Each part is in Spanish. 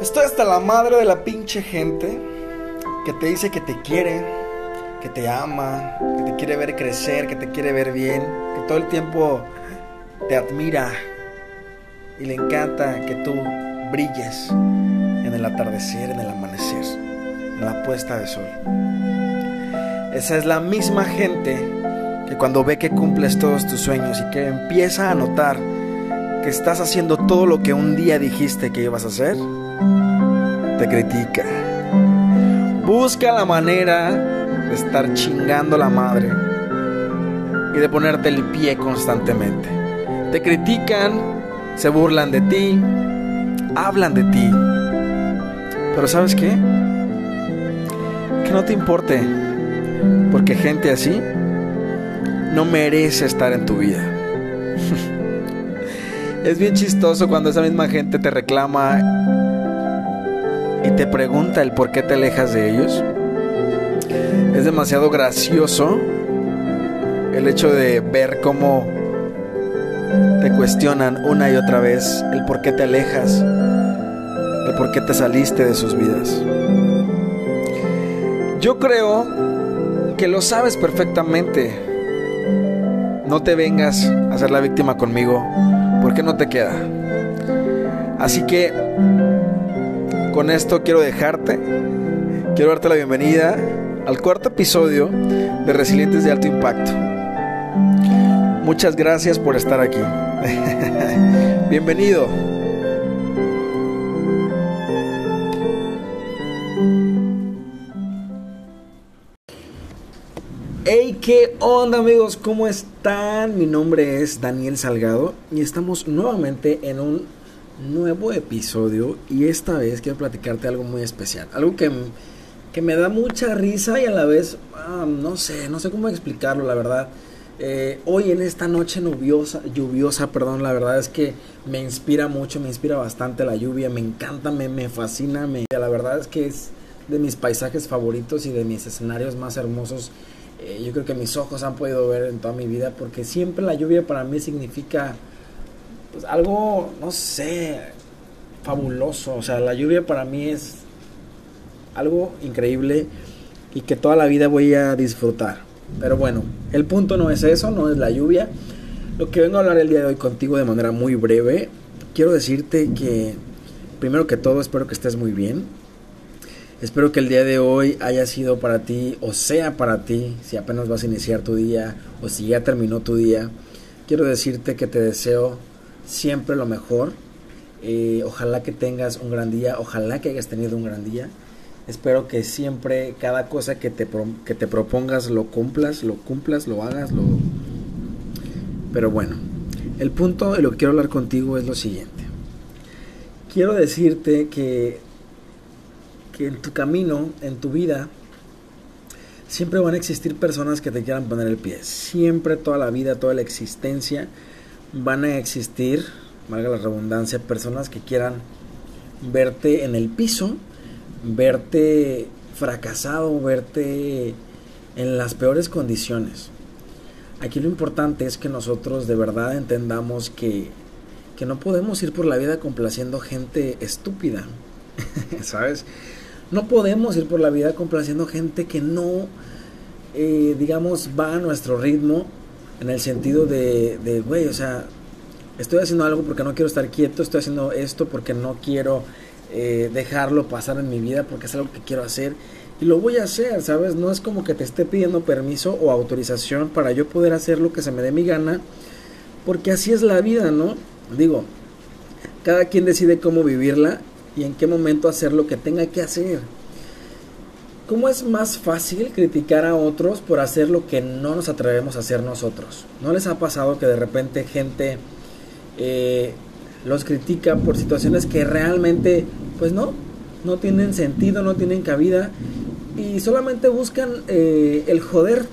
Estoy hasta la madre de la pinche gente que te dice que te quiere, que te ama, que te quiere ver crecer, que te quiere ver bien, que todo el tiempo te admira y le encanta que tú brilles en el atardecer, en el amanecer, en la puesta de sol. Esa es la misma gente que cuando ve que cumples todos tus sueños y que empieza a notar estás haciendo todo lo que un día dijiste que ibas a hacer, te critica. Busca la manera de estar chingando la madre y de ponerte el pie constantemente. Te critican, se burlan de ti, hablan de ti. Pero ¿sabes qué? Que no te importe, porque gente así no merece estar en tu vida. Es bien chistoso cuando esa misma gente te reclama y te pregunta el por qué te alejas de ellos. Es demasiado gracioso el hecho de ver cómo te cuestionan una y otra vez el por qué te alejas, el por qué te saliste de sus vidas. Yo creo que lo sabes perfectamente. No te vengas a ser la víctima conmigo, porque no te queda. Así que con esto quiero dejarte, quiero darte la bienvenida al cuarto episodio de Resilientes de Alto Impacto. Muchas gracias por estar aquí. Bienvenido. ¿Qué onda amigos? ¿Cómo están? Mi nombre es Daniel Salgado y estamos nuevamente en un nuevo episodio y esta vez quiero platicarte algo muy especial, algo que, que me da mucha risa y a la vez, ah, no sé, no sé cómo explicarlo, la verdad. Eh, hoy en esta noche lluviosa, lluviosa, perdón, la verdad es que me inspira mucho, me inspira bastante la lluvia, me encanta, me, me fascina, me, la verdad es que es de mis paisajes favoritos y de mis escenarios más hermosos. Eh, yo creo que mis ojos han podido ver en toda mi vida porque siempre la lluvia para mí significa pues, algo, no sé, fabuloso. O sea, la lluvia para mí es algo increíble y que toda la vida voy a disfrutar. Pero bueno, el punto no es eso, no es la lluvia. Lo que vengo a hablar el día de hoy contigo de manera muy breve, quiero decirte que primero que todo espero que estés muy bien. Espero que el día de hoy haya sido para ti o sea para ti, si apenas vas a iniciar tu día o si ya terminó tu día. Quiero decirte que te deseo siempre lo mejor. Eh, ojalá que tengas un gran día, ojalá que hayas tenido un gran día. Espero que siempre cada cosa que te, que te propongas lo cumplas, lo cumplas, lo hagas, lo... Pero bueno, el punto de lo que quiero hablar contigo es lo siguiente. Quiero decirte que, que en tu camino, en tu vida, siempre van a existir personas que te quieran poner el pie. Siempre, toda la vida, toda la existencia, van a existir, valga la redundancia, personas que quieran verte en el piso verte fracasado, verte en las peores condiciones. Aquí lo importante es que nosotros de verdad entendamos que, que no podemos ir por la vida complaciendo gente estúpida, ¿sabes? No podemos ir por la vida complaciendo gente que no, eh, digamos, va a nuestro ritmo en el sentido de, güey, o sea, estoy haciendo algo porque no quiero estar quieto, estoy haciendo esto porque no quiero eh, dejarlo pasar en mi vida porque es algo que quiero hacer y lo voy a hacer, ¿sabes? No es como que te esté pidiendo permiso o autorización para yo poder hacer lo que se me dé mi gana, porque así es la vida, ¿no? Digo, cada quien decide cómo vivirla y en qué momento hacer lo que tenga que hacer. ¿Cómo es más fácil criticar a otros por hacer lo que no nos atrevemos a hacer nosotros? ¿No les ha pasado que de repente gente eh, los critica por situaciones que realmente, pues no, no tienen sentido, no tienen cabida y solamente buscan eh, el joder,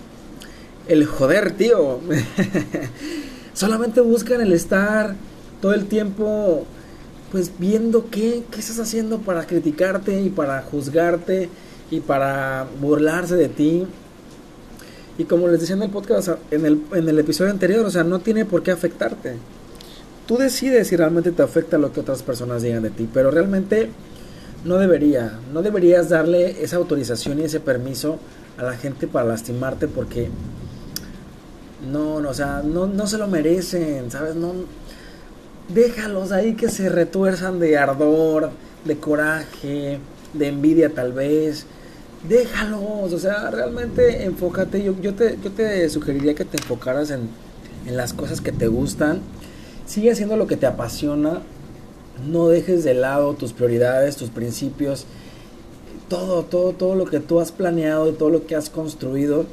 el joder, tío. solamente buscan el estar todo el tiempo, pues viendo qué, qué estás haciendo para criticarte y para juzgarte y para burlarse de ti. Y como les decía en el podcast, en el, en el episodio anterior, o sea, no tiene por qué afectarte. tú decides si realmente te afecta lo que otras personas digan de ti, pero realmente no debería, no deberías darle esa autorización y ese permiso a la gente para lastimarte porque no, no, o sea, no, no se lo merecen, ¿sabes? No, déjalos ahí que se retuerzan de ardor, de coraje, de envidia tal vez. Déjalos, o sea, realmente enfócate. Yo, yo, te, yo te sugeriría que te enfocaras en, en las cosas que te gustan. Sigue haciendo lo que te apasiona. No dejes de lado tus prioridades, tus principios, todo, todo, todo lo que tú has planeado todo lo que has construido.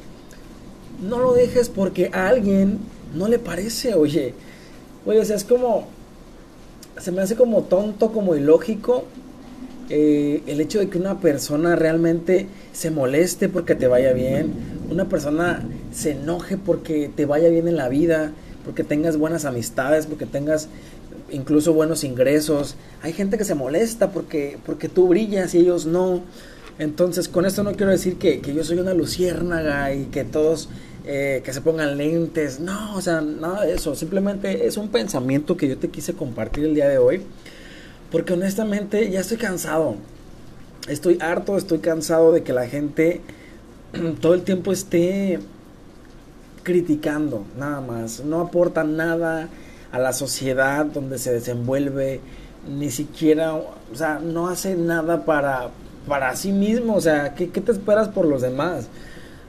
No lo dejes porque a alguien no le parece, oye. Oye, o sea, es como. Se me hace como tonto, como ilógico eh, el hecho de que una persona realmente se moleste porque te vaya bien, una persona se enoje porque te vaya bien en la vida, porque tengas buenas amistades, porque tengas incluso buenos ingresos. Hay gente que se molesta porque, porque tú brillas y ellos no. Entonces, con esto no quiero decir que, que yo soy una luciérnaga y que todos eh, que se pongan lentes. No, o sea, nada de eso. Simplemente es un pensamiento que yo te quise compartir el día de hoy. Porque honestamente ya estoy cansado. Estoy harto, estoy cansado de que la gente todo el tiempo esté criticando, nada más. No aporta nada a la sociedad donde se desenvuelve, ni siquiera, o sea, no hace nada para, para sí mismo, o sea, ¿qué, ¿qué, te esperas por los demás?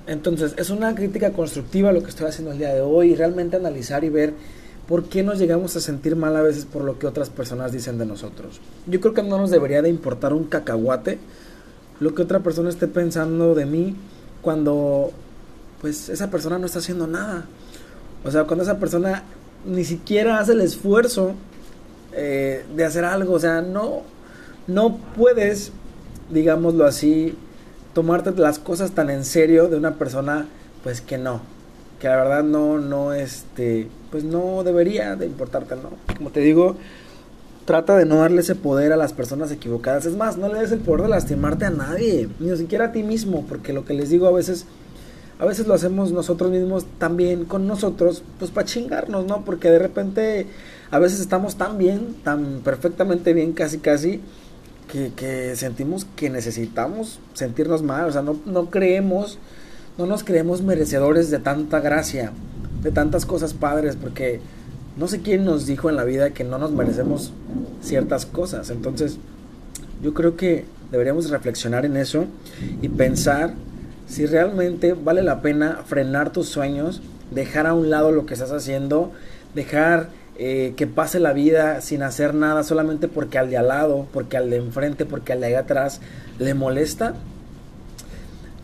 Entonces, es una crítica constructiva lo que estoy haciendo el día de hoy, realmente analizar y ver ¿por qué nos llegamos a sentir mal a veces por lo que otras personas dicen de nosotros? Yo creo que no nos debería de importar un cacahuate lo que otra persona esté pensando de mí cuando pues esa persona no está haciendo nada. O sea, cuando esa persona ni siquiera hace el esfuerzo eh, de hacer algo. O sea, no, no puedes, digámoslo así, tomarte las cosas tan en serio de una persona pues que no, que la verdad no, no, este, pues no debería de importarte, ¿no? Como te digo, trata de no darle ese poder a las personas equivocadas. Es más, no le des el poder de lastimarte a nadie, ni siquiera a ti mismo, porque lo que les digo a veces, a veces lo hacemos nosotros mismos también con nosotros, pues para chingarnos, ¿no? Porque de repente a veces estamos tan bien, tan perfectamente bien, casi casi, que, sentimos que necesitamos sentirnos mal, o sea, no, no creemos no nos creemos merecedores de tanta gracia, de tantas cosas padres, porque no sé quién nos dijo en la vida que no nos merecemos ciertas cosas. Entonces, yo creo que deberíamos reflexionar en eso y pensar si realmente vale la pena frenar tus sueños, dejar a un lado lo que estás haciendo, dejar eh, que pase la vida sin hacer nada solamente porque al de al lado, porque al de enfrente, porque al de atrás le molesta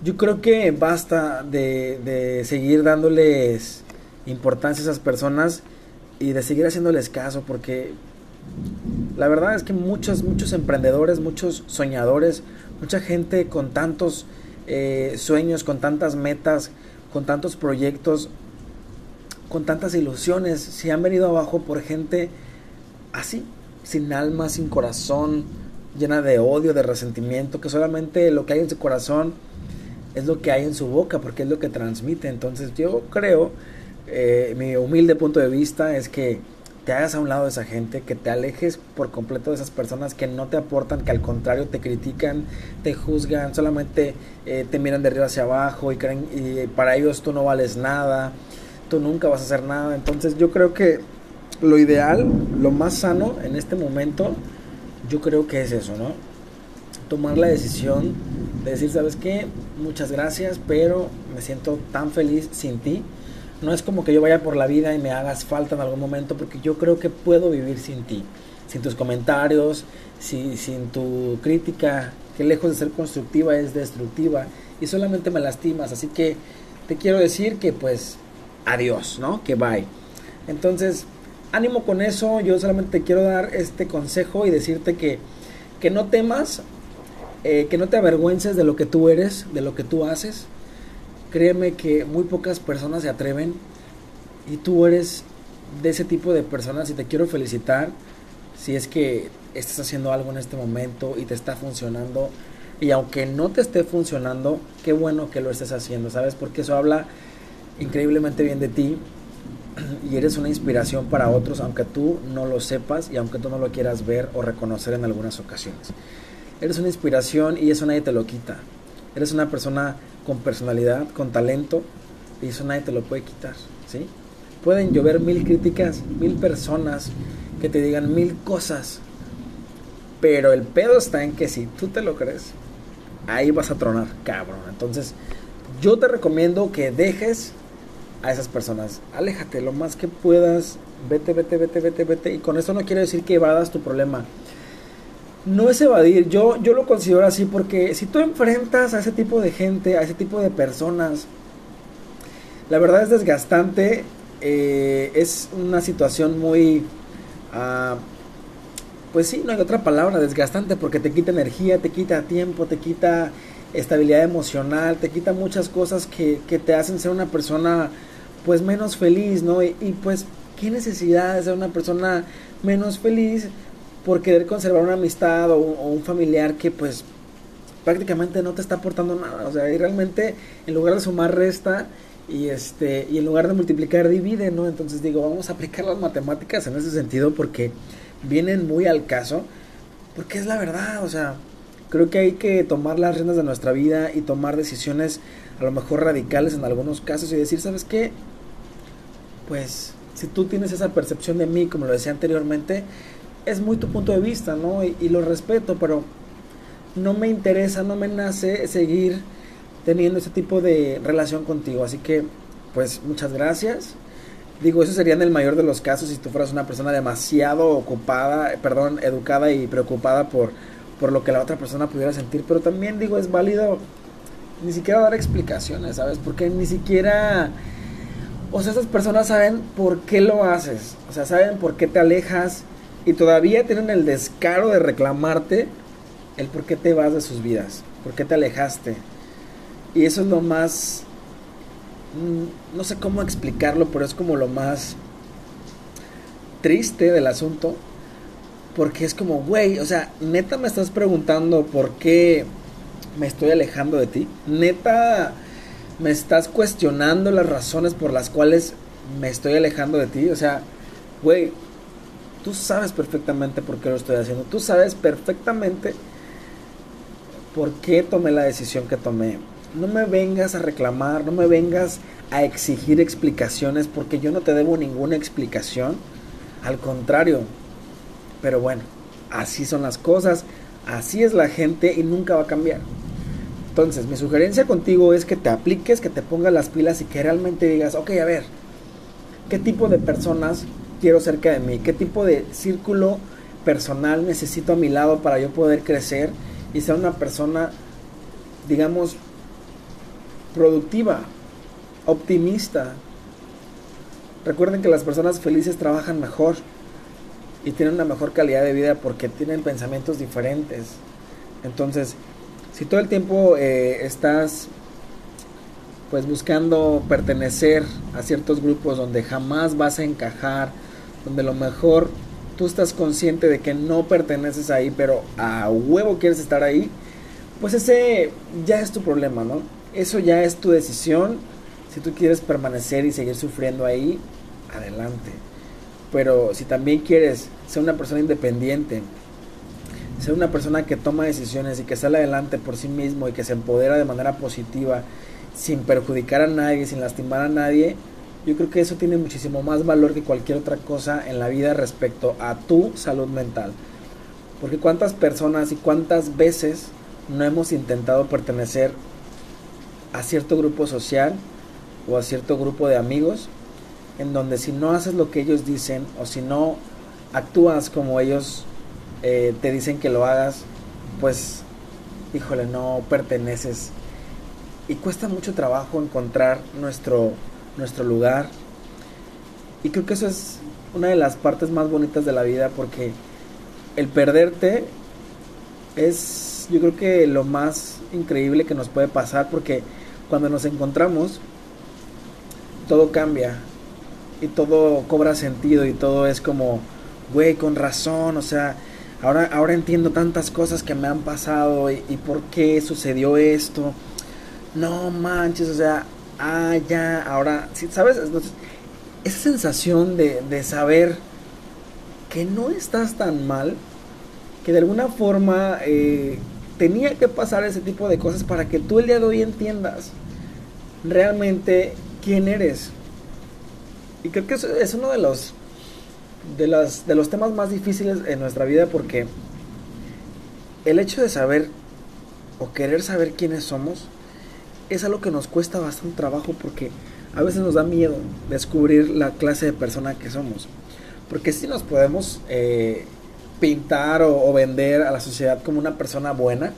yo creo que basta de, seguir dándoles importancia a esas personas y de seguir haciéndoles caso porque la verdad es que muchos, muchos emprendedores, muchos soñadores, mucha gente con tantos eh, sueños, con tantas metas, con tantos proyectos, con tantas ilusiones, se han venido abajo por gente así, sin alma, sin corazón, llena de odio, de resentimiento, que solamente lo que hay en su corazón es lo que hay en su boca, porque es lo que transmite. Entonces yo creo, eh, mi humilde punto de vista es que te hagas a un lado de esa gente, que te alejes por completo de esas personas que no te aportan, que al contrario te critican, te juzgan, solamente eh, te miran de arriba hacia abajo y creen y para ellos tú no vales nada, nunca vas a hacer nada. Entonces yo creo que lo ideal, lo más sano en este momento, yo creo que es eso, ¿no? Tomar la decisión de decir, ¿sabes qué? Muchas gracias, pero me siento tan feliz sin ti. No es como que yo vaya por la vida y me hagas falta en algún momento, porque yo creo que puedo vivir sin ti, sin tus comentarios, sin tu crítica, que lejos de ser constructiva es destructiva y solamente me lastimas. Así que te quiero decir que pues adiós, ¿no? Que bye. Entonces, ánimo con eso, yo solamente te quiero dar este consejo y decirte que, que no temas eh, que no te avergüences de lo que tú eres, de lo que tú haces. Créeme que muy pocas personas se atreven y tú eres de ese tipo de personas y te quiero felicitar si es que estás haciendo algo en este momento y te está funcionando. Y aunque no te esté funcionando, qué bueno que lo estés haciendo, ¿sabes? Porque eso habla increíblemente bien de ti. y eres una inspiración para otros, aunque tú no lo sepas y aunque tú no lo quieras ver o reconocer en algunas ocasiones. Eres una inspiración y eso nadie te lo quita. Eres una persona con personalidad, con talento y eso nadie te lo puede quitar, ¿sí? Pueden llover mil críticas, mil personas que te digan mil cosas, pero el pedo está en que si tú te lo crees, ahí vas a tronar, cabrón. Entonces, yo te recomiendo que dejes a esas personas. Aléjate lo más que puedas. Vete, vete, vete, vete, vete. Y con eso no quiero decir que evadas tu problema. No es evadir, yo, yo lo considero así porque si tú enfrentas a ese tipo de gente, a ese tipo de personas, la verdad es desgastante, eh, es una situación muy, uh, pues sí, no hay otra palabra, desgastante porque te quita energía, te quita tiempo, te quita estabilidad emocional, te quita muchas cosas que, que te hacen ser una persona pues menos feliz, ¿no? Y, pues, ¿qué necesidad de ser una persona menos feliz por querer conservar una amistad o, un familiar que pues prácticamente no te está aportando nada? O sea, y realmente en lugar de sumar resta y este y en lugar de multiplicar divide, ¿no? Entonces digo, vamos a aplicar las matemáticas en ese sentido porque vienen muy al caso, porque es la verdad, o sea, creo que hay que tomar las riendas de nuestra vida y tomar decisiones a lo mejor radicales en algunos casos y decir, ¿sabes qué? Pues si tú tienes esa percepción de mí, como lo decía anteriormente, es muy tu punto de vista, ¿no? Y, lo respeto, pero no me interesa, no me nace seguir teniendo ese tipo de relación contigo. Así que, pues muchas gracias. Digo, eso sería en el mayor de los casos si tú fueras una persona demasiado ocupada, perdón, educada y preocupada por, por lo que la otra persona pudiera sentir. Pero también digo, es válido ni siquiera dar explicaciones, ¿sabes? Porque ni siquiera... O sea, esas personas saben por qué lo haces. O sea, saben por qué te alejas. Y todavía tienen el descaro de reclamarte el por qué te vas de sus vidas. Por qué te alejaste. Y eso es lo más... Mm, no sé cómo explicarlo, pero es como lo más triste del asunto. Porque es como, güey, o sea, neta me estás preguntando por qué me estoy alejando de ti. Neta, me estás cuestionando las razones por las cuales me estoy alejando de ti. O sea, güey, tú sabes perfectamente por qué lo estoy haciendo. Tú sabes perfectamente por qué tomé la decisión que tomé. No me vengas a reclamar, no me vengas a exigir explicaciones porque yo no te debo ninguna explicación. Al contrario. Pero bueno, así son las cosas, así es la gente y nunca va a cambiar. Entonces, mi sugerencia contigo es que te apliques, que te pongas las pilas y que realmente digas, ok, a ver, ¿qué tipo de personas quiero cerca de mí? ¿Qué tipo de círculo personal necesito a mi lado para yo poder crecer y ser una persona, digamos, productiva, optimista? Recuerden que las personas felices trabajan mejor y tienen una mejor calidad de vida porque tienen pensamientos diferentes. Entonces, si todo el tiempo eh, estás pues buscando pertenecer a ciertos grupos donde jamás vas a encajar, donde a lo mejor tú estás consciente de que no perteneces ahí, pero a huevo quieres estar ahí, pues ese ya es tu problema, ¿no? Eso ya es tu decisión. Si tú quieres permanecer y seguir sufriendo ahí, adelante. Pero si también quieres ser una persona independiente, ser una persona que toma decisiones y que sale adelante por sí mismo y que se empodera de manera positiva, sin perjudicar a nadie, sin lastimar a nadie, yo creo que eso tiene muchísimo más valor que cualquier otra cosa en la vida respecto a tu salud mental. Porque cuántas personas y cuántas veces no hemos intentado pertenecer a cierto grupo social o a cierto grupo de amigos, en donde si no haces lo que ellos dicen o si no actúas como ellos eh, te dicen que lo hagas, pues, híjole, no perteneces. Y cuesta mucho trabajo encontrar nuestro, nuestro lugar. Y creo que eso es una de las partes más bonitas de la vida porque el perderte es yo creo que lo más increíble que nos puede pasar porque cuando nos encontramos todo cambia y todo cobra sentido y todo es como, güey, con razón, o sea, ahora, ahora entiendo tantas cosas que me han pasado y, por qué sucedió esto. No manches, o sea, ah, ya, ahora, ¿sí, ¿sabes? Entonces, esa sensación de, de saber que no estás tan mal, que de alguna forma eh, tenía que pasar ese tipo de cosas para que tú el día de hoy entiendas realmente quién eres. Y creo que es, uno de los, de, las, de los temas más difíciles en nuestra vida porque el hecho de saber o querer saber quiénes somos es algo que nos cuesta bastante trabajo porque a veces nos da miedo descubrir la clase de persona que somos. Porque si nos podemos eh, pintar o, vender a la sociedad como una persona buena,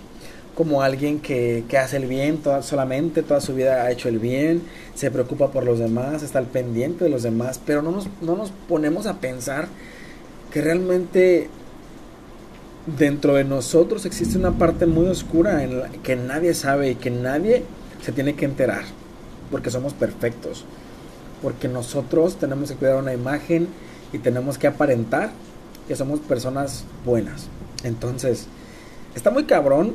como alguien que, hace el bien solamente, toda su vida ha hecho el bien, se preocupa por los demás, está al pendiente de los demás, pero no nos, no nos ponemos a pensar que realmente dentro de nosotros existe una parte muy oscura en la que nadie sabe y que nadie se tiene que enterar, porque somos perfectos, porque nosotros tenemos que cuidar una imagen y tenemos que aparentar que somos personas buenas. Entonces, está muy cabrón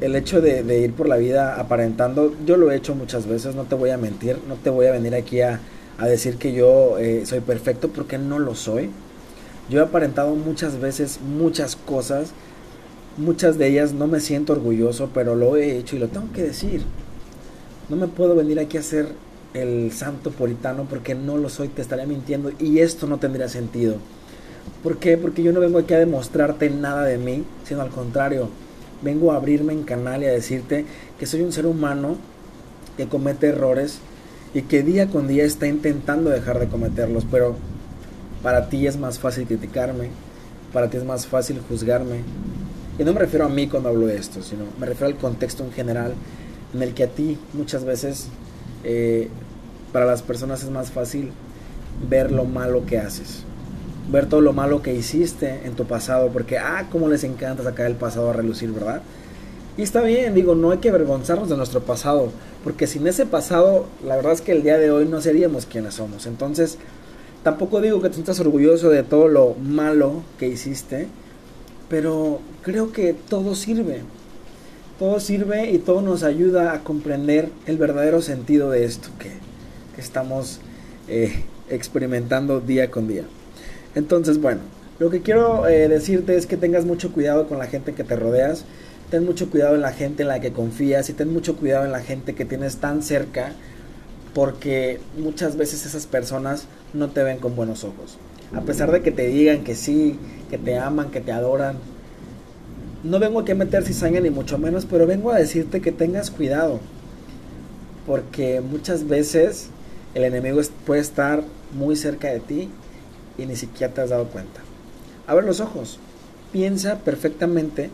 el hecho de, ir por la vida aparentando. Yo lo he hecho muchas veces, no te voy a mentir, no te voy a venir aquí a, decir que yo eh, soy perfecto porque no lo soy. Yo he aparentado muchas veces muchas cosas, muchas de ellas no me siento orgulloso, pero lo he hecho y lo tengo que decir. No me puedo venir aquí a ser el santo puritano porque no lo soy, te estaría mintiendo y esto no tendría sentido. ¿Por qué? Porque yo no vengo aquí a demostrarte nada de mí, sino al contrario, vengo a abrirme en canal y a decirte que soy un ser humano que comete errores y que día con día está intentando dejar de cometerlos, pero para ti es más fácil criticarme, para ti es más fácil juzgarme. Y no me refiero a mí cuando hablo de esto, sino me refiero al contexto en general en el que a ti muchas veces eh, para las personas es más fácil ver lo malo que haces, ver todo lo malo que hiciste en tu pasado, porque, ah, cómo les encanta sacar el pasado a relucir, ¿verdad? Y está bien, digo, no hay que avergonzarnos de nuestro pasado, porque sin ese pasado, la verdad es que el día de hoy no seríamos quienes somos. Entonces, tampoco digo que te sientas orgulloso de todo lo malo que hiciste, pero creo que todo sirve. Todo sirve y todo nos ayuda a comprender el verdadero sentido de esto que, estamos eh, experimentando día con día. Entonces, bueno, lo que quiero eh, decirte es que tengas mucho cuidado con la gente que te rodeas, ten mucho cuidado en la gente en la que confías y ten mucho cuidado en la gente que tienes tan cerca, porque muchas veces esas personas no te ven con buenos ojos. A pesar de que te digan que sí, que te aman, que te adoran, no vengo aquí a meter cizaña ni mucho menos, pero vengo a decirte que tengas cuidado. Porque muchas veces el enemigo puede estar muy cerca de ti y ni siquiera te has dado cuenta. Abre los ojos, piensa perfectamente,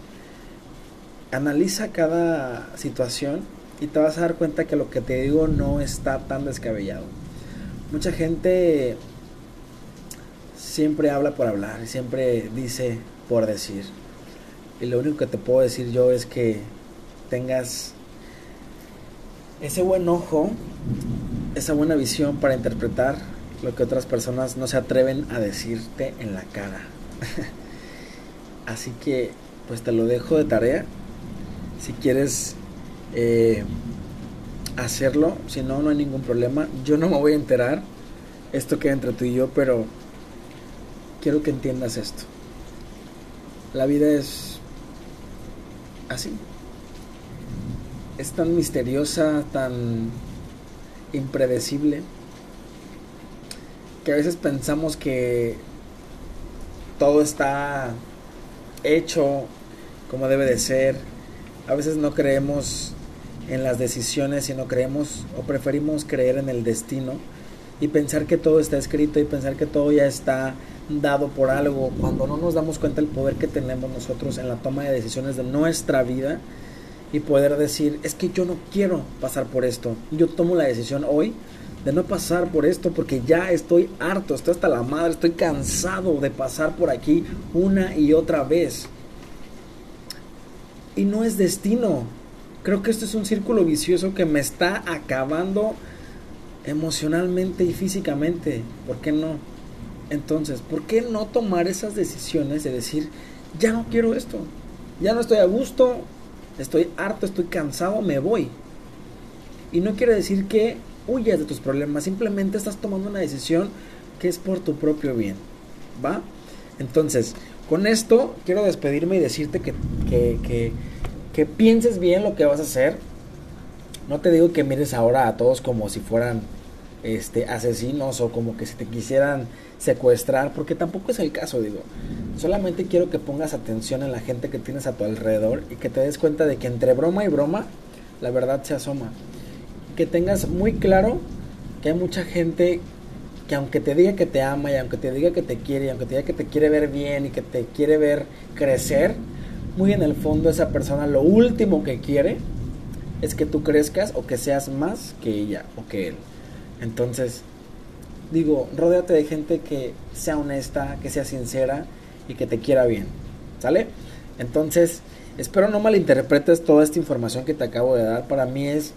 analiza cada situación y te vas a dar cuenta que lo que te digo no está tan descabellado. Mucha gente siempre habla por hablar siempre dice por decir. Y lo único que te puedo decir yo es que tengas ese buen ojo, esa buena visión para interpretar lo que otras personas no se atreven a decirte en la cara. Así que pues te lo dejo de tarea. Si quieres eh, hacerlo, si no, no hay ningún problema. Yo no me voy a enterar. Esto queda entre tú y yo, pero quiero que entiendas esto. La vida es así. Es tan misteriosa, tan impredecible, que a veces pensamos que todo está hecho como debe de ser. A veces no creemos en las decisiones, sino creemos o preferimos creer en el destino y pensar que todo está escrito y pensar que todo ya está dado por algo, cuando no nos damos cuenta del poder que tenemos nosotros en la toma de decisiones de nuestra vida y poder decir, es que yo no quiero pasar por esto, yo tomo la decisión hoy de no pasar por esto porque ya estoy harto, estoy hasta la madre, estoy cansado de pasar por aquí una y otra vez. Y no es destino. Creo que esto es un círculo vicioso que me está acabando emocionalmente y físicamente. ¿Por qué no? Entonces, ¿por qué no tomar esas decisiones de decir, ya no quiero esto, ya no estoy a gusto, estoy harto, estoy cansado, me voy? Y no quiere decir que huyes de tus problemas, simplemente estás tomando una decisión que es por tu propio bien. ¿Va? Entonces, con esto quiero despedirme y decirte que, que, que, que pienses bien lo que vas a hacer. No te digo que mires ahora a todos como si fueran este, asesinos o como que si te quisieran secuestrar, porque tampoco es el caso, digo. Solamente quiero que pongas atención en la gente que tienes a tu alrededor y que te des cuenta de que entre broma y broma la verdad se asoma. Que tengas muy claro que hay mucha gente que aunque te diga que te ama y aunque te diga que te quiere y aunque te diga que te quiere ver bien y que te quiere ver crecer, muy en el fondo esa persona lo último que quiere es que tú crezcas o que seas más que ella o que él. Entonces, digo, rodéate de gente que sea honesta, que sea sincera y que te quiera bien. ¿Sale? Entonces, espero no malinterpretes toda esta información que te acabo de dar. Para mí es,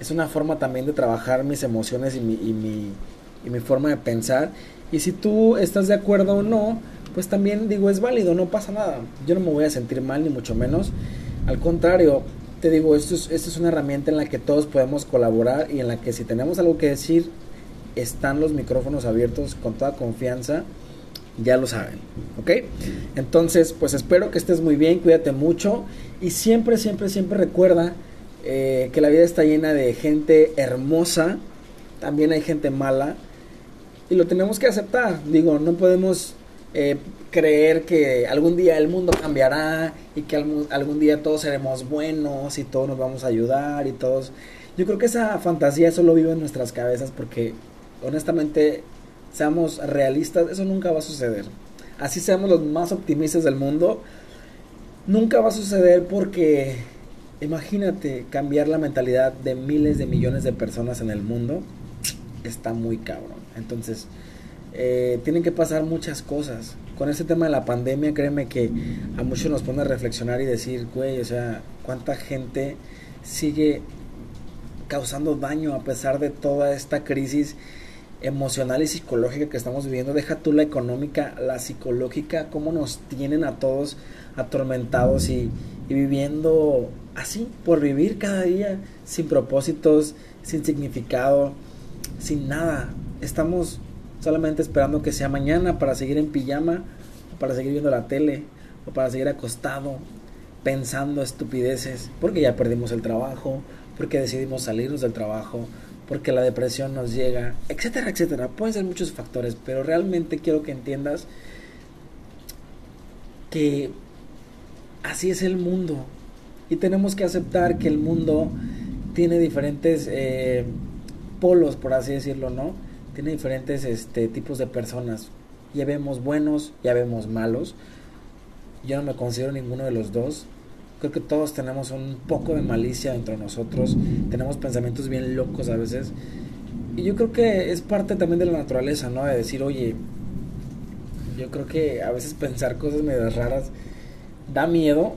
es una forma también de trabajar mis emociones y mi, y mi, y mi forma de pensar. Y si tú estás de acuerdo o no, pues también digo, es válido, no pasa nada. Yo no me voy a sentir mal, ni mucho menos. Al contrario, te digo, esto es, esto es una herramienta en la que todos podemos colaborar y en la que si tenemos algo que decir, están los micrófonos abiertos con toda confianza. Ya lo saben, ¿ok? Entonces, pues espero que estés muy bien, cuídate mucho y siempre, siempre, siempre recuerda eh, que la vida está llena de gente hermosa, también hay gente mala y lo tenemos que aceptar. Digo, no podemos eh, creer que algún día el mundo cambiará y que algún, día todos seremos buenos y todos nos vamos a ayudar y todos... Yo creo que esa fantasía solo vive en nuestras cabezas porque honestamente, seamos realistas, eso nunca va a suceder. Así seamos los más optimistas del mundo, nunca va a suceder porque imagínate cambiar la mentalidad de miles de millones de personas en el mundo, está muy cabrón. Entonces, eh, tienen que pasar muchas cosas. Con este tema de la pandemia, créeme que a muchos nos pone a reflexionar y decir, güey, o sea, cuánta gente sigue causando daño a pesar de toda esta crisis emocional y psicológica que estamos viviendo, deja tú la económica, la psicológica, cómo nos tienen a todos atormentados y, viviendo así, por vivir cada día, sin propósitos, sin significado, sin nada. Estamos solamente esperando que sea mañana para seguir en pijama, o para seguir viendo la tele, o para seguir acostado, pensando estupideces, porque ya perdimos el trabajo, porque decidimos salirnos del trabajo, porque la depresión nos llega, etcétera, etcétera. Pueden ser muchos factores, pero realmente quiero que entiendas que así es el mundo y tenemos que aceptar que el mundo tiene diferentes eh, polos, por así decirlo, ¿no? Tiene diferentes este, tipos de personas. Ya vemos buenos, ya vemos malos. Yo no me considero ninguno de los dos. Creo que todos tenemos un poco de malicia dentro de nosotros, tenemos pensamientos bien locos a veces. Y yo creo que es parte también de la naturaleza, ¿no? De decir, oye, yo creo que a veces pensar cosas medio raras da miedo,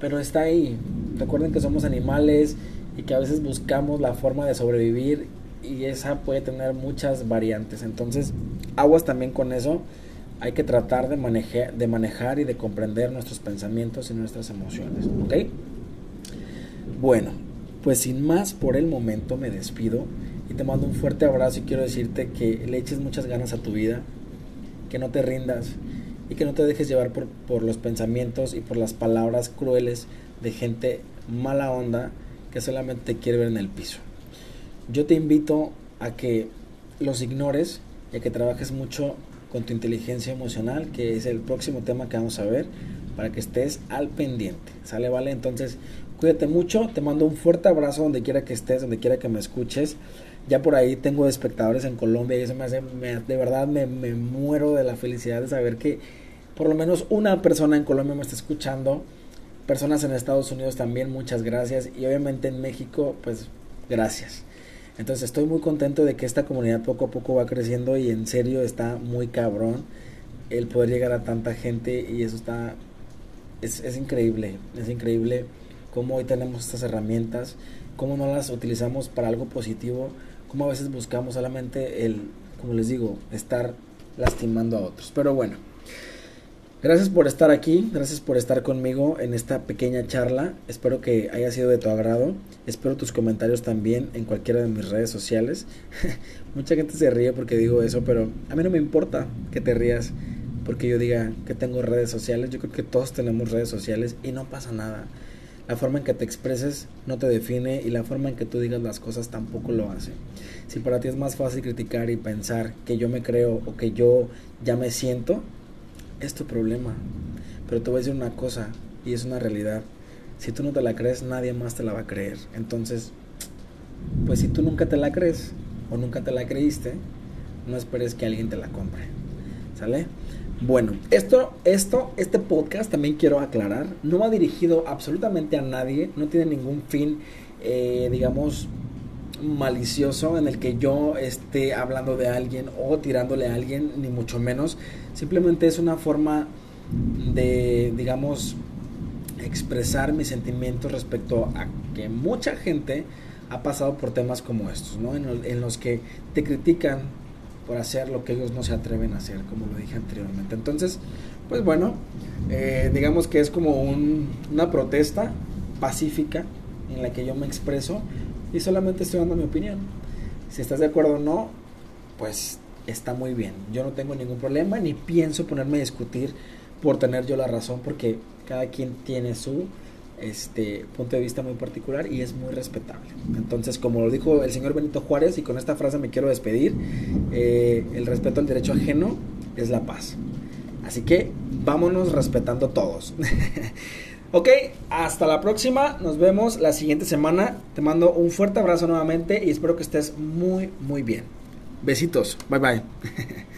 pero está ahí. Recuerden que somos animales y que a veces buscamos la forma de sobrevivir y esa puede tener muchas variantes. Entonces, aguas también con eso hay que tratar de, manejar, de manejar y de comprender nuestros pensamientos y nuestras emociones. ¿Ok? Bueno, pues sin más por el momento me despido y te mando un fuerte abrazo y quiero decirte que le eches muchas ganas a tu vida, que no te rindas y que no te dejes llevar por, por los pensamientos y por las palabras crueles de gente mala onda que solamente te quiere ver en el piso. Yo te invito a que los ignores y a que trabajes mucho con tu inteligencia emocional, que es el próximo tema que vamos a ver, para que estés al pendiente. ¿Sale? Vale, entonces cuídate mucho, te mando un fuerte abrazo donde quiera que estés, donde quiera que me escuches. Ya por ahí tengo espectadores en Colombia y eso me hace, de verdad me, me muero de la felicidad de saber que por lo menos una persona en Colombia me está escuchando. Personas en Estados Unidos también, muchas gracias. Y obviamente en México, pues gracias. Entonces estoy muy contento de que esta comunidad poco a poco va creciendo y en serio está muy cabrón el poder llegar a tanta gente y eso está, es, es increíble, es increíble cómo hoy tenemos estas herramientas, cómo no las utilizamos para algo positivo, cómo a veces buscamos solamente el, como les digo, estar lastimando a otros. Pero bueno, Gracias por estar aquí, gracias por estar conmigo en esta pequeña charla. Espero que haya sido de tu agrado. Espero tus comentarios también en cualquiera de mis redes sociales. Mucha gente se ríe porque digo eso, pero a mí no me importa que te rías porque yo diga que tengo redes sociales. Yo creo que todos tenemos redes sociales y no pasa nada. La forma en que te expreses no te define y la forma en que tú digas las cosas tampoco lo hace. Si para ti es más fácil criticar y pensar que yo me creo o que yo ya me siento, es tu problema. Pero te voy a decir una cosa, y es una realidad. Si tú no te la crees, nadie más te la va a creer. Entonces, pues si tú nunca te la crees o nunca te la creíste, no esperes que alguien te la compre. ¿Sale? Bueno, esto, esto, este podcast también quiero aclarar, no va dirigido absolutamente a nadie, no tiene ningún fin, eh, digamos, malicioso en el que yo esté hablando de alguien o tirándole a alguien, ni mucho menos. Simplemente es una forma de, digamos, expresar mis sentimientos respecto a que mucha gente ha pasado por temas como estos, ¿no? En, los que te critican por hacer lo que ellos no se atreven a hacer, como lo dije anteriormente. Entonces, pues bueno, eh, digamos que es como una protesta pacífica en la que yo me expreso y solamente estoy dando mi opinión. Si estás de acuerdo o no, pues está muy bien. Yo no tengo ningún problema ni pienso ponerme a discutir por tener yo la razón porque cada quien tiene su este punto de vista muy particular y es muy respetable. Entonces, como lo dijo el señor Benito Juárez, y con esta frase me quiero despedir, eh, el respeto al derecho ajeno es la paz. Así que vámonos respetando todos. Ok, hasta la próxima. Nos vemos la siguiente semana. Te mando un fuerte abrazo nuevamente y espero que estés muy, muy bien. Besitos. Bye bye.